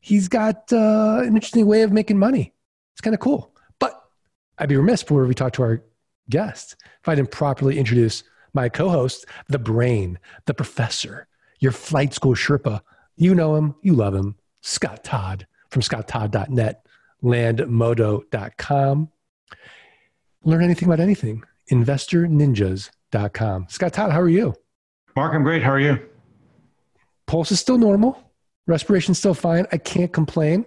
he's got uh, an interesting way of making money. It's kind of cool. But I'd be remiss before we talk to our guest if I didn't properly introduce my co-host, the brain, the professor, your flight school Sherpa. You know him, you love him, Scott Todd from scotttodd.net, landmodo.com. Learn anything about anything, investorninjas.com. Scott Todd, how are you? Mark, I'm great. How are you? Pulse is still normal. Respiration's still fine. I can't complain.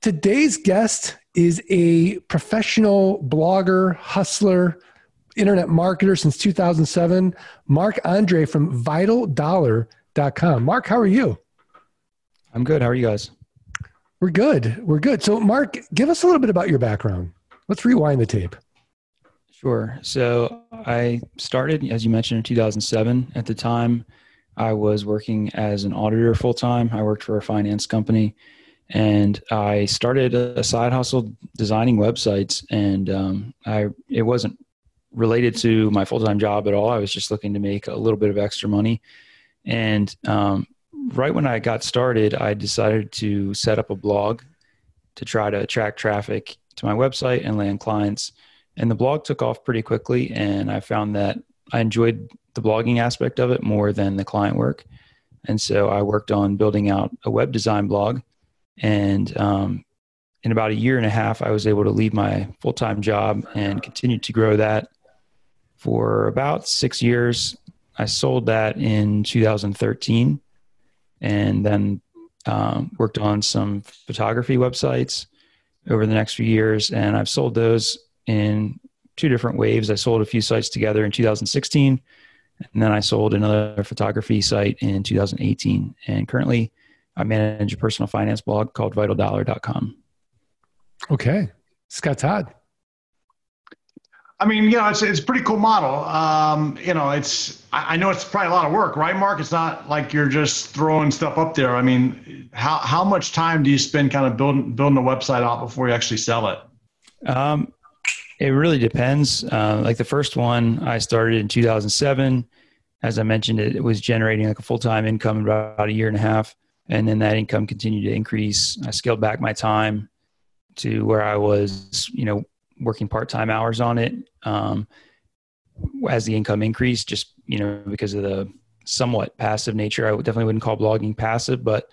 Today's guest is a professional blogger, hustler, internet marketer since 2007, Marc Andre from vitaldollar.com. Mark, how are you? I'm good. How are you guys? We're good. We're good. So, Mark, give us a little bit about your background. Let's rewind the tape. Sure. So, I started, as you mentioned, in 2007. At the time, I was working as an auditor full time. I worked for a finance company, and I started a side hustle designing websites. And um, I it wasn't related to my full time job at all. I was just looking to make a little bit of extra money. And um, right when I got started, I decided to set up a blog to try to attract traffic to my website and land clients. And the blog took off pretty quickly, and I found that I enjoyed the blogging aspect of it more than the client work. And so I worked on building out a web design blog. And um, in about a year and a half, I was able to leave my full time job and continue to grow that for about six years. I sold that in 2013 and then um, worked on some photography websites over the next few years. And I've sold those in two different waves. I sold a few sites together in 2016 and then I sold another photography site in 2018. And currently, I manage a personal finance blog called vitaldollar.com. Okay. Scott Todd. I mean, you know, it's it's a pretty cool model. Um, you know, it's I know it's probably a lot of work, right, Mark? It's not like you're just throwing stuff up there. I mean, how how much time do you spend kind of building building a website out before you actually sell it? Um, it really depends. Uh, like the first one I started in 2007. As I mentioned, it, it was generating like a full time income in about a year and a half. And then that income continued to increase. I scaled back my time to where I was, you know, working part time hours on it. Um, as the income increased, just, you know, because of the somewhat passive nature, I definitely wouldn't call blogging passive, but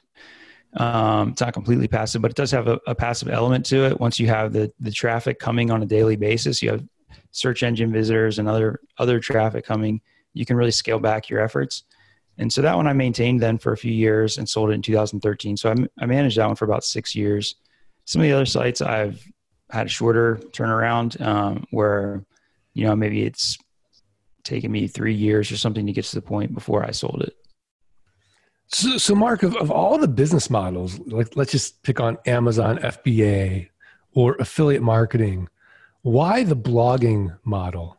um, it's not completely passive, but it does have a, a, passive element to it. Once you have the the traffic coming on a daily basis, you have search engine visitors and other other traffic coming. You can really scale back your efforts. And so that one I maintained then for a few years and sold it in 2013. So I, I managed that one for about six years. Some of the other sites I've had a shorter turnaround um, where, you know, maybe it's taken me three years or something to get to the point before I sold it. So, so Mark, of, of all the business models, like let's just pick on Amazon FBA or affiliate marketing. Why the blogging model?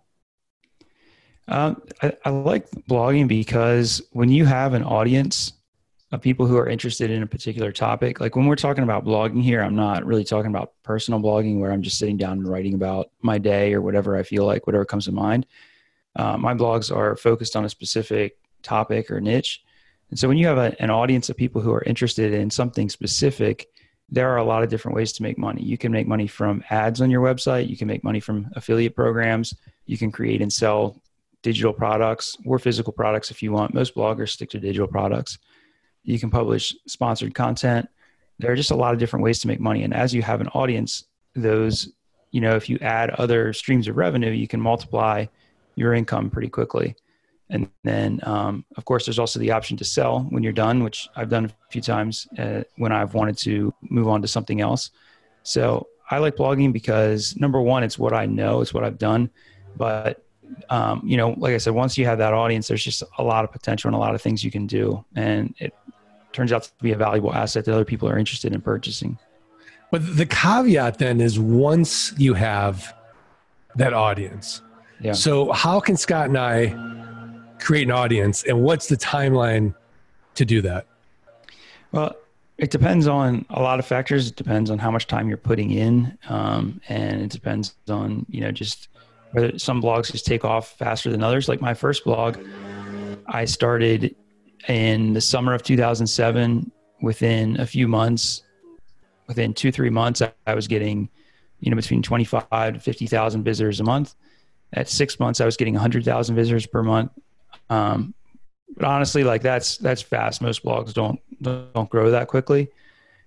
Um, I, I like blogging because when you have an audience of people who are interested in a particular topic, like when we're talking about blogging here, I'm not really talking about personal blogging where I'm just sitting down and writing about my day or whatever I feel like, whatever comes to mind. Uh, my blogs are focused on a specific topic or niche and so when you have a, an audience of people who are interested in something specific, there are a lot of different ways to make money. You can make money from ads on your website, you can make money from affiliate programs, you can create and sell digital products or physical products if you want. Most bloggers stick to digital products. You can publish sponsored content. There are just a lot of different ways to make money. And as you have an audience, those, you know, if you add other streams of revenue, you can multiply your income pretty quickly. And then, um, of course, there's also the option to sell when you're done, which I've done a few times uh, when I've wanted to move on to something else. So I like blogging because number one, it's what I know, it's what I've done. But, um, you know, like I said, once you have that audience, there's just a lot of potential and a lot of things you can do. And it, turns out to be a valuable asset that other people are interested in purchasing. But the caveat then is once you have that audience. Yeah. So how can Scott and I create an audience and what's the timeline to do that? Well, it depends on a lot of factors. It depends on how much time you're putting in, um, and it depends on you know just whether some blogs just take off faster than others. Like my first blog, I started in the summer of 2007. Within a few months, within two three months, I, was getting you know between 25 to 50,000 visitors a month. At six months, I was getting 100,000 visitors per month. Um, but honestly, like that's that's fast. Most blogs don't don't grow that quickly.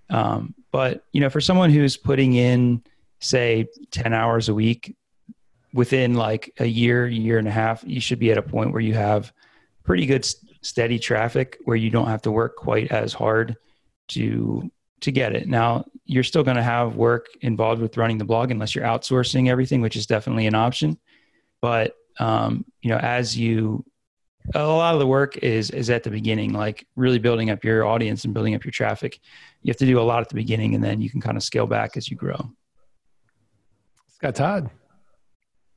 Um, but you know, for someone who's putting in say 10 hours a week within like a year, year and a half, you should be at a point where you have pretty good steady traffic where you don't have to work quite as hard to to get it. Now, you're still going to have work involved with running the blog unless you're outsourcing everything, which is definitely an option. But um, you know, as you a lot of the work is is at the beginning like really building up your audience and building up your traffic. You have to do a lot at the beginning and then you can kind of scale back as you grow. Scott todd.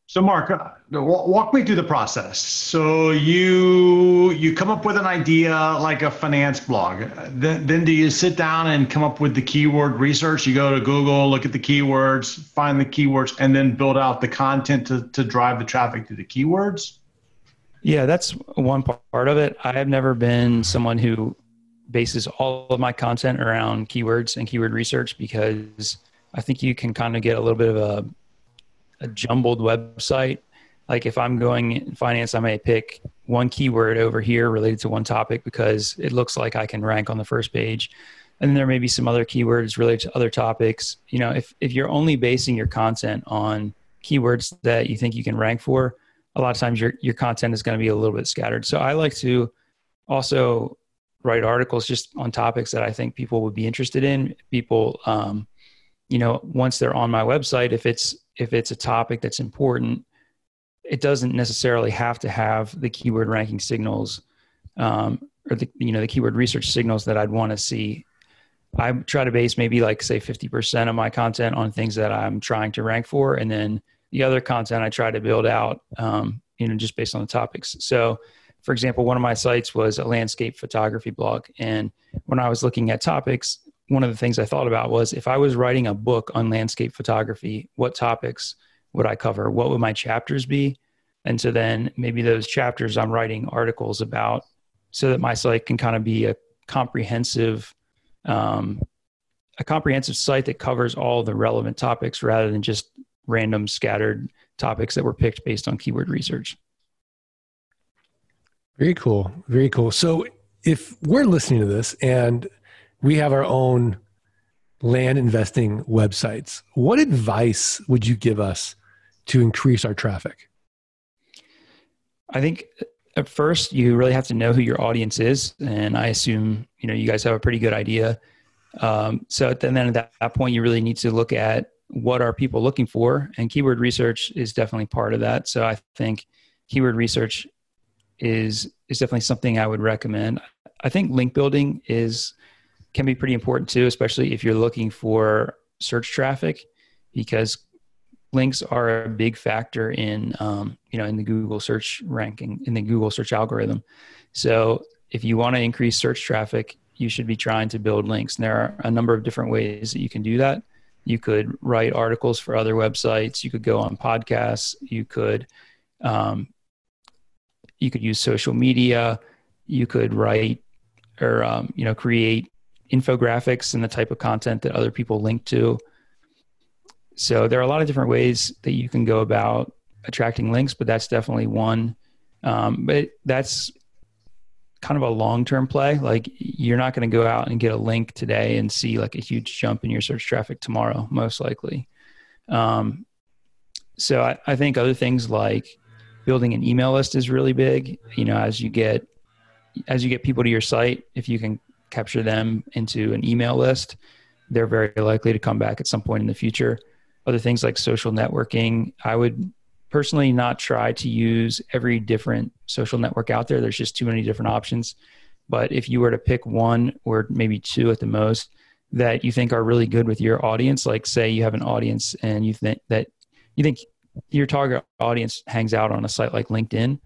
So mark uh, walk me through the process. So you you come up with an idea like a finance blog. Then, then do you sit down and come up with the keyword research? You go to google look at the keywords find the keywords and then build out the content to, to drive the traffic to the keywords yeah, that's one part of it. I have never been someone who bases all of my content around keywords and keyword research because I think you can kind of get a little bit of a, a jumbled website. Like if I'm going in finance, I may pick one keyword over here related to one topic because it looks like I can rank on the first page. And then there may be some other keywords related to other topics. You know, if, if you're only basing your content on keywords that you think you can rank for, a lot of times your your content is going to be a little bit scattered. So I like to also write articles just on topics that I think people would be interested in. People, um, you know, once they're on my website, if it's if it's a topic that's important, it doesn't necessarily have to have the keyword ranking signals um, or the you know the keyword research signals that I'd want to see. I try to base maybe like say 50% of my content on things that I'm trying to rank for, and then the other content I try to build out, um, you know, just based on the topics. So, for example, one of my sites was a landscape photography blog. And when I was looking at topics, one of the things I thought about was if I was writing a book on landscape photography, what topics would I cover? What would my chapters be? And so then maybe those chapters I'm writing articles about so that my site can kind of be a comprehensive um, a comprehensive site that covers all the relevant topics rather than just random scattered topics that were picked based on keyword research. Very cool. Very cool. So if we're listening to this and we have our own land investing websites, what advice would you give us to increase our traffic? I think at first you really have to know who your audience is, and I assume you know you guys have a pretty good idea. Um, so then at that, that point, you really need to look at what are people looking for and keyword research is definitely part of that. So i think keyword research is is definitely something i would recommend. I think link building is can be pretty important too especially if you're looking for search traffic because links are a big factor in um, you know in the google search ranking in the google search algorithm. So if you want to increase search traffic you should be trying to build links. And there are a number of different ways that you can do that you could write articles for other websites. You could go on podcasts. You could um, you could use social media. You could write or um, you know create infographics and the type of content that other people link to. So there are a lot of different ways that you can go about attracting links, but that's definitely one. Um, but that's kind of a long term play. Like you're not going to go out and get a link today and see like a huge jump in your search traffic tomorrow, most likely. Um, so I, I think other things like building an email list is really big. You know, as you get as you get people to your site, if you can capture them into an email list, they're very likely to come back at some point in the future. Other things like social networking, I would personally not try to use every different social network out there. There's just too many different options. But if you were to pick one or maybe two at the most that you think are really good with your audience, like say you have an audience and you think that you think your target audience hangs out on a site like LinkedIn,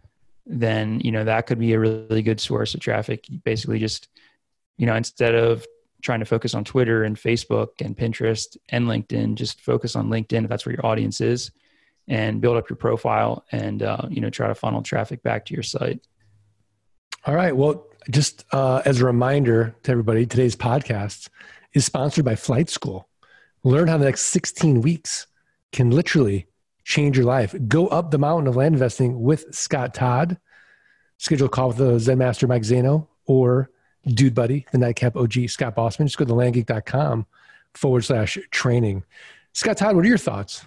then you know that could be a really good source of traffic. Basically, just you know instead of trying to focus on Twitter and Facebook and Pinterest and LinkedIn, just focus on LinkedIn if that's where your audience is, and build up your profile and uh, you know try to funnel traffic back to your site. All right. Well, just uh, as a reminder to everybody, today's podcast is sponsored by Flight School. Learn how the next 16 weeks can literally change your life. Go up the mountain of land investing with Scott Todd. Schedule a call with the Zen Master Mike Zano or Dude Buddy, the Nightcap OG Scott Bossman. Just go to landgeek.com forward slash training. Scott Todd, what are your thoughts?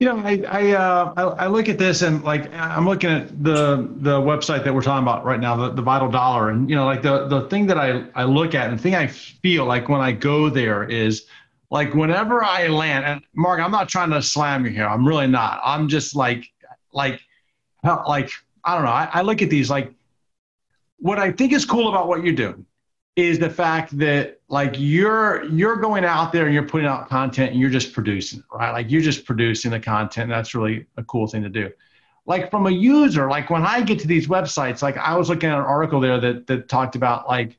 You know, I I, uh, I, I look at this and like I'm looking at the the website that we're talking about right now, the, the Vital Dollar, and you know, like the the thing that I I look at and the thing I feel like when I go there is like whenever I land, and Mark, I'm not trying to slam you here. I'm really not. I'm just like, like, like I don't know. I, I look at these like, what I think is cool about what you do is the fact that like you're you're going out there and you're putting out content and you're just producing right? Like you're just producing the content. That's really a cool thing to do. Like from a user, like when I get to these websites, like I was looking at an article there that that talked about like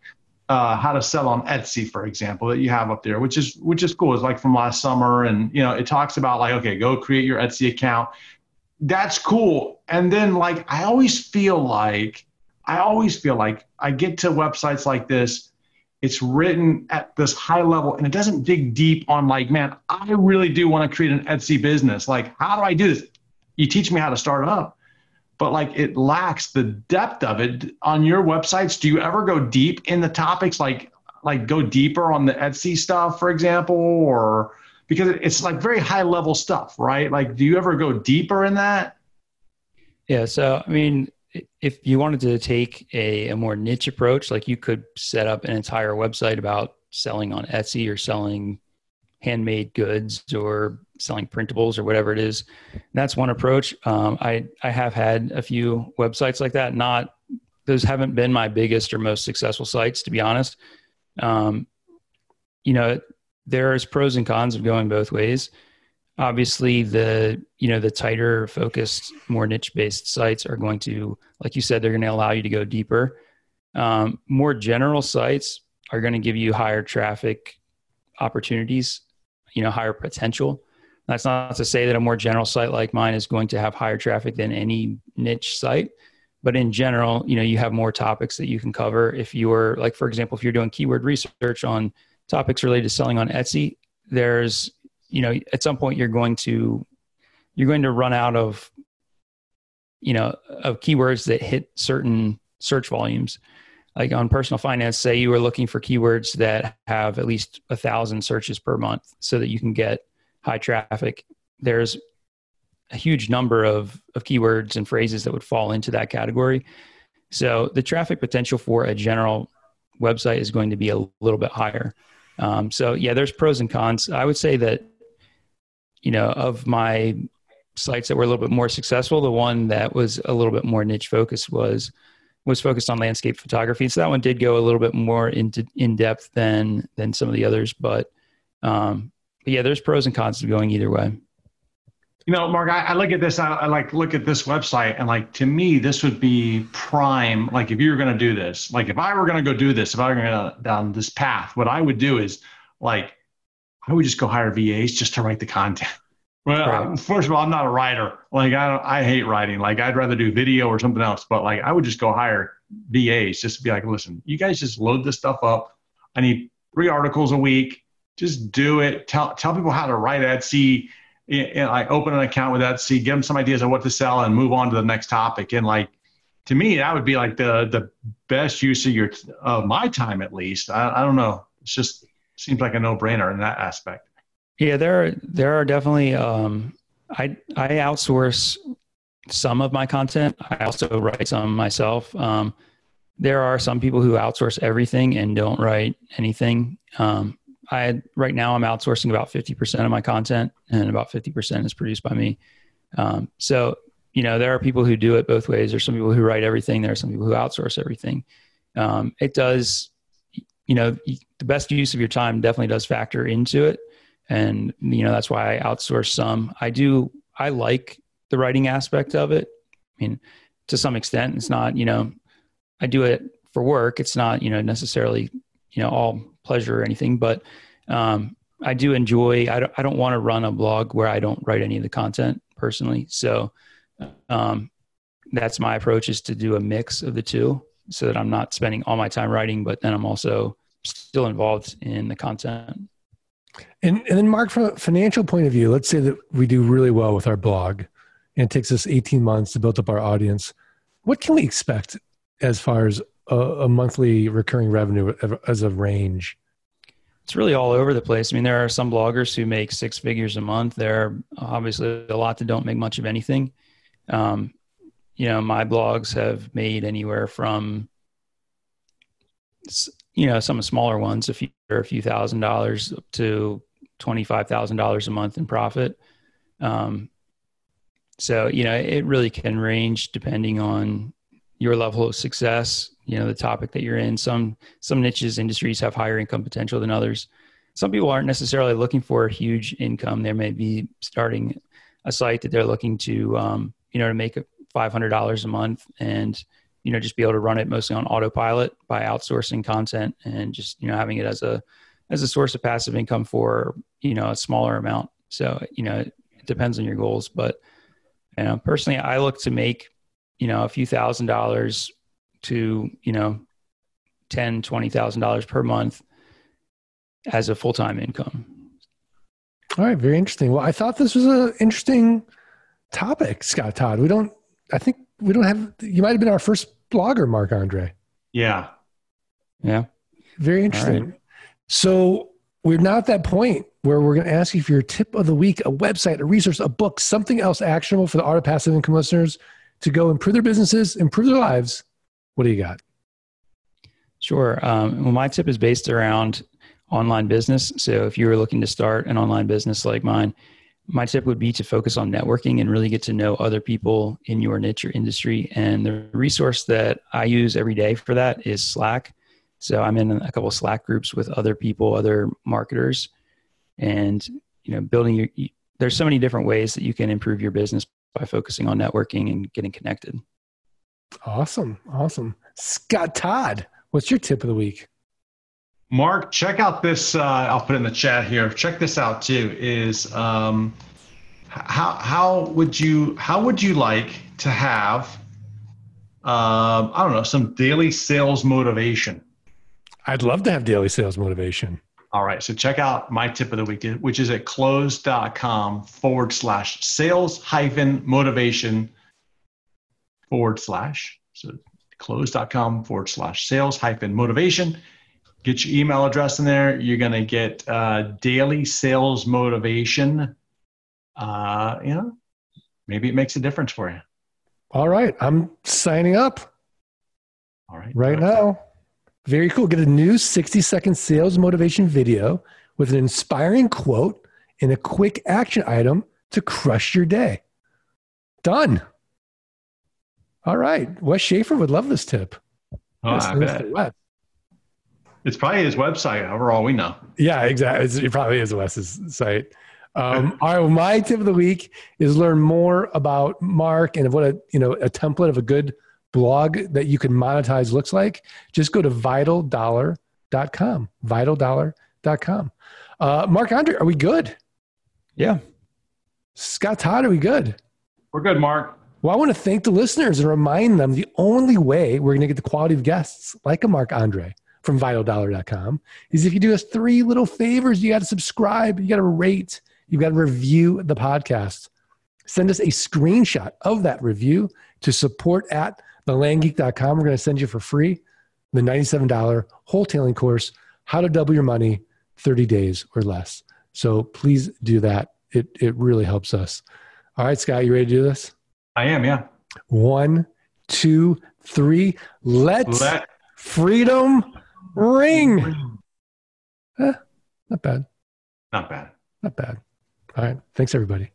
uh, how to sell on Etsy, for example, that you have up there, which is which is cool. It's like from last summer, and you know, it talks about like, okay, go create your Etsy account. That's cool. And then like, I always feel like, I always feel like I get to websites like this. It's written at this high level, and it doesn't dig deep on like, man, I really do want to create an Etsy business. Like, how do I do this? You teach me how to start up but like it lacks the depth of it on your websites do you ever go deep in the topics like like go deeper on the etsy stuff for example or because it's like very high level stuff right like do you ever go deeper in that yeah so i mean if you wanted to take a, a more niche approach like you could set up an entire website about selling on etsy or selling handmade goods or selling printables or whatever it is. That's one approach. Um, I I have had a few websites like that. Not those haven't been my biggest or most successful sites, to be honest. Um, you know, there's pros and cons of going both ways. Obviously, the you know the tighter focused, more niche based sites are going to, like you said, they're going to allow you to go deeper. Um, more general sites are going to give you higher traffic opportunities, you know, higher potential. That's not to say that a more general site like mine is going to have higher traffic than any niche site, but in general, you know, you have more topics that you can cover. If you're like, for example, if you're doing keyword research on topics related to selling on Etsy, there's, you know, at some point you're going to you're going to run out of you know of keywords that hit certain search volumes like on personal finance say you were looking for keywords that have at least a thousand searches per month so that you can get high traffic, there's a huge number of, of keywords and phrases that would fall into that category. So the traffic potential for a general website is going to be a little bit higher. Um, so yeah, there's pros and cons. I would say that, you know, of my sites that were a little bit more successful, the one that was a little bit more niche focused was was focused on landscape photography. So that one did go a little bit more into in depth than than some of the others, but um, but yeah, there's pros and cons to going either way. You know, Mark, I, I look at this. I, I, like look at this website, and like to me, this would be prime. Like if you were going to do this, like if I were going to go do this, if I were going to down this path, what I would do is like I would just go hire VAs just to write the content. Well, right. first of all, I'm not a writer. Like I, I hate writing. Like I'd rather do video or something else. But like I would just go hire VAs just to be like, listen, you guys just load this stuff up. I need three articles a week just do it. Tell tell people how to write Etsy. And I open an account with Etsy, give them some ideas of what to sell, and move on to the next topic. And like to me, that would be like the the best use of your of my time at least. I, I don't know. It's just seems like a no brainer in that aspect. Yeah, there are there are definitely. Um, I I outsource some of my content. I also write some myself. Um, there are some people who outsource everything and don't write anything. Um, I right now I'm outsourcing about 50% of my content and about 50% is produced by me. Um, so, you know, there are people who do it both ways. There's some people who write everything. There are some people who outsource everything. um, it does, you know, the best use of your time definitely does factor into it. And, you know, that's why I outsource some. I do, I like the writing aspect of it. I mean, to some extent, it's not, you know, I do it for work. It's not, you know, necessarily, you know, all pleasure or anything, but um, I do enjoy, I don't, I don't want to run a blog where I don't write any of the content personally. So um, that's my approach is to do a mix of the two so that I'm not spending all my time writing, but then I'm also still involved in the content. And, and then, Mark, from a financial point of view, let's say that we do really well with our blog and it takes us 18 months to build up our audience. What can we expect as far as a, a monthly recurring revenue as a range? It's really all over the place. I mean, there are some bloggers who make six figures a month. There are obviously a lot that don't make much of anything. Um, you know, my blogs have made anywhere from, you know, some smaller ones, a few, a few thousand dollars up to $25,000 a month in profit. Um, so, you know, it really can range depending on your level of success, you know, the topic that you're in. Some, some niches, industries have higher income potential than others. Some people aren't necessarily looking for a huge income. They may be starting a site that they're looking to, um, you know, to make $500 a month and, you know, just be able to run it mostly on autopilot by outsourcing content and just, you know, having it as a, as a source of passive income for, you know, a smaller amount. So, you know, it depends on your goals, but, you know, personally, I look to make, you know, a few thousand dollars to, you know, ten, twenty thousand dollars per month as a full time income. All right, very interesting. Well, I thought this was an interesting topic, Scott Todd. We don't I think we don't have. You might have been our first blogger, Marc Andre. Yeah. Yeah. Very interesting. Right. So we're now at that point where we're going to ask you for your tip of the week, a website, a resource, a book, something else actionable for the art of passive income listeners to go improve their businesses, improve their lives. What do you got? Sure. Um, well, my tip is based around online business. So if you're looking to start an online business like mine, my tip would be to focus on networking and really get to know other people in your niche or industry. And the resource that I use every day for that is Slack. So I'm in a couple Slack groups with other people, other marketers, and you know, building your. There's so many different ways that you can improve your business by focusing on networking and getting connected. Awesome, awesome. Scott Todd, what's your tip of the week? Mark, check out this. Uh, I'll put in the chat here. Check this out too. Is um, how how would you how would you like to have um, I don't know some daily sales motivation? I'd love to have daily sales motivation. All right, so check out my tip of the week, which is at close.com forward slash sales hyphen motivation forward slash. So close.com forward slash sales hyphen motivation get your email address in there. You're going to get uh, daily sales motivation. Uh, you know, maybe it makes a difference for you. All right. I'm signing up. All right. Right now. Very cool. Get a new 60 second sales motivation video with an inspiring quote and a quick action item to crush your day. Done. All right. Wes Schaefer would love this tip. Oh, I bet. It's probably his website, however, all we know. Yeah, exactly. It's, it probably is Wes's site. Um, all right, well, my tip of the week is learn more about Mark and what a you know a template of a good blog that you can monetize looks like. Just go to vitaldollar.com. Vitaldollar.com. Uh, Marc Andre, are we good? Yeah. Scott Todd, are we good? We're good, Mark. Well, I want to thank the listeners and remind them the only way we're going to get the quality of guests like a Marc Andre from vitaldollar.com is if you do us three little favors, you got to subscribe, you got to rate, you got to review the podcast. Send us a screenshot of that review to support at thelandgeek.com. We're going to send you for free the $97 wholetailing course, How to Double Your Money 30 Days or Less. So please do that. It, it really helps us. All right, Scott, you ready to do this? I am, yeah. One, two, three. Let's Let freedom Ring. Eh, not bad. Not bad. Not bad. All right. Thanks, everybody.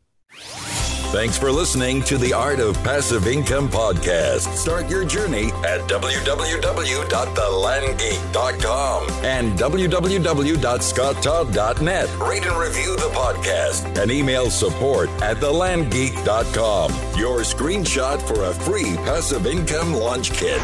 Thanks for listening to the Art of Passive Income podcast. Start your journey at www.thelandgeek.com and www.scotttodd.net. Rate and review the podcast and email support at thelandgeek.com. Your screenshot for a free passive income launch kit.